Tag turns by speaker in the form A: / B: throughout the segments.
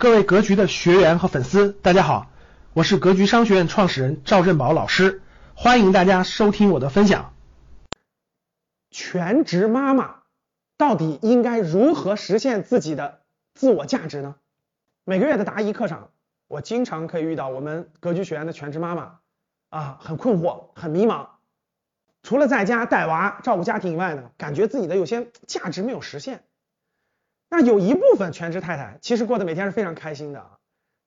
A: 各位格局的学员和粉丝，大家好，我是格局商学院创始人赵振宝老师，欢迎大家收听我的分享。
B: 全职妈妈到底应该如何实现自己的自我价值呢？每个月的答疑课上，我经常可以遇到我们格局学员的全职妈妈啊，很困惑，很迷茫。除了在家带娃、照顾家庭以外呢，感觉自己的有些价值没有实现。那有一部分全职太太其实过得每天是非常开心的啊，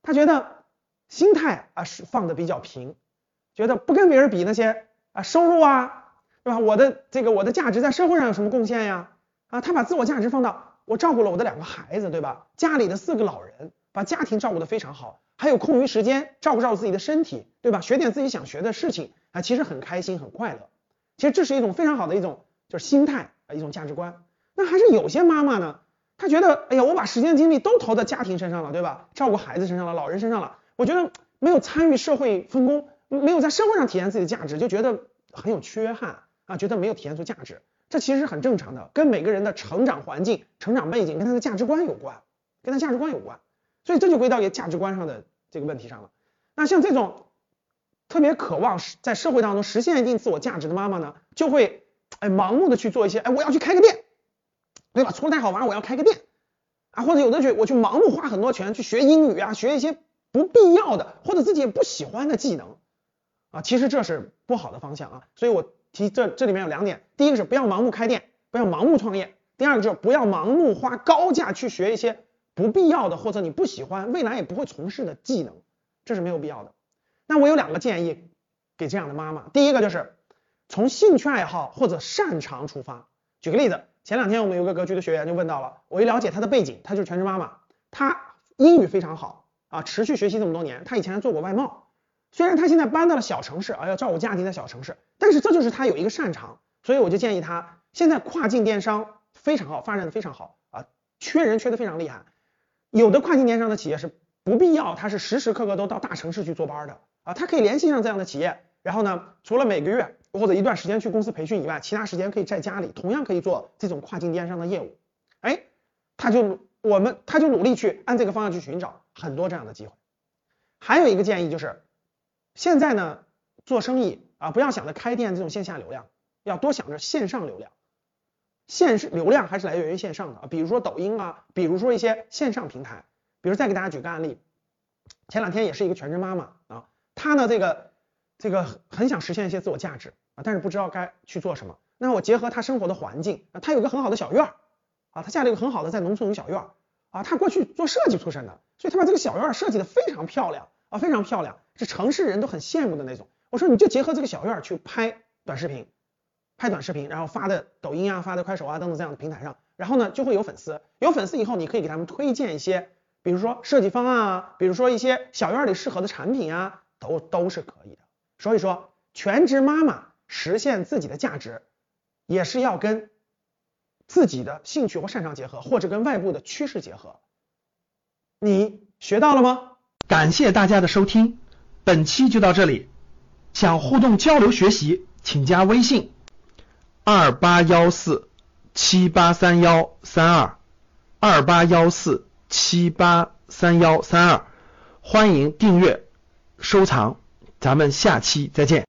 B: 她觉得心态啊是放的比较平，觉得不跟别人比那些啊收入啊，对吧？我的这个我的价值在社会上有什么贡献呀？啊，她把自我价值放到我照顾了我的两个孩子，对吧？家里的四个老人，把家庭照顾的非常好，还有空余时间照顾照顾自己的身体，对吧？学点自己想学的事情啊，其实很开心很快乐。其实这是一种非常好的一种就是心态啊一种价值观。那还是有些妈妈呢？他觉得，哎呀，我把时间精力都投在家庭身上了，对吧？照顾孩子身上了，老人身上了，我觉得没有参与社会分工，没有在社会上体现自己的价值，就觉得很有缺憾啊，觉得没有体现出价值。这其实是很正常的，跟每个人的成长环境、成长背景跟他的价值观有关，跟他价值观有关。所以这就归到一个价值观上的这个问题上了。那像这种特别渴望在社会当中实现一定自我价值的妈妈呢，就会哎盲目的去做一些，哎，我要去开个店。对吧？除了太好玩，我要开个店啊，或者有的去我去盲目花很多钱去学英语啊，学一些不必要的或者自己也不喜欢的技能啊，其实这是不好的方向啊。所以我提这这里面有两点，第一个是不要盲目开店，不要盲目创业；第二个就是不要盲目花高价去学一些不必要的或者你不喜欢、未来也不会从事的技能，这是没有必要的。那我有两个建议给这样的妈妈，第一个就是从兴趣爱好或者擅长出发。举个例子。前两天我们有个格局的学员就问到了，我一了解她的背景，她就是全职妈妈，她英语非常好啊，持续学习这么多年，她以前还做过外贸，虽然她现在搬到了小城市啊，要照顾家庭在小城市，但是这就是她有一个擅长，所以我就建议她，现在跨境电商非常好，发展的非常好啊，缺人缺的非常厉害，有的跨境电商的企业是不必要，他是时时刻刻都到大城市去坐班的啊，他可以联系上这样的企业，然后呢，除了每个月。或者一段时间去公司培训以外，其他时间可以在家里，同样可以做这种跨境电商的业务。哎，他就我们他就努力去按这个方向去寻找很多这样的机会。还有一个建议就是，现在呢做生意啊，不要想着开店这种线下流量，要多想着线上流量。线是流量还是来源于线上的啊，比如说抖音啊，比如说一些线上平台。比如再给大家举个案例，前两天也是一个全职妈妈啊，她呢这个这个很想实现一些自我价值。啊，但是不知道该去做什么。那我结合他生活的环境，啊，他有个很好的小院儿，啊，他家里有个很好的在农村有小院儿，啊，他过去做设计出身的，所以他把这个小院儿设计的非常漂亮，啊，非常漂亮，是城市人都很羡慕的那种。我说你就结合这个小院儿去拍短视频，拍短视频，然后发的抖音啊，发的快手啊等等这样的平台上，然后呢就会有粉丝，有粉丝以后你可以给他们推荐一些，比如说设计方案啊，比如说一些小院里适合的产品啊，都都是可以的。所以说全职妈妈。实现自己的价值，也是要跟自己的兴趣或擅长结合，或者跟外部的趋势结合。你学到了吗？
A: 感谢大家的收听，本期就到这里。想互动交流学习，请加微信二八幺四七八三幺三二二八幺四七八三幺三二，欢迎订阅收藏，咱们下期再见。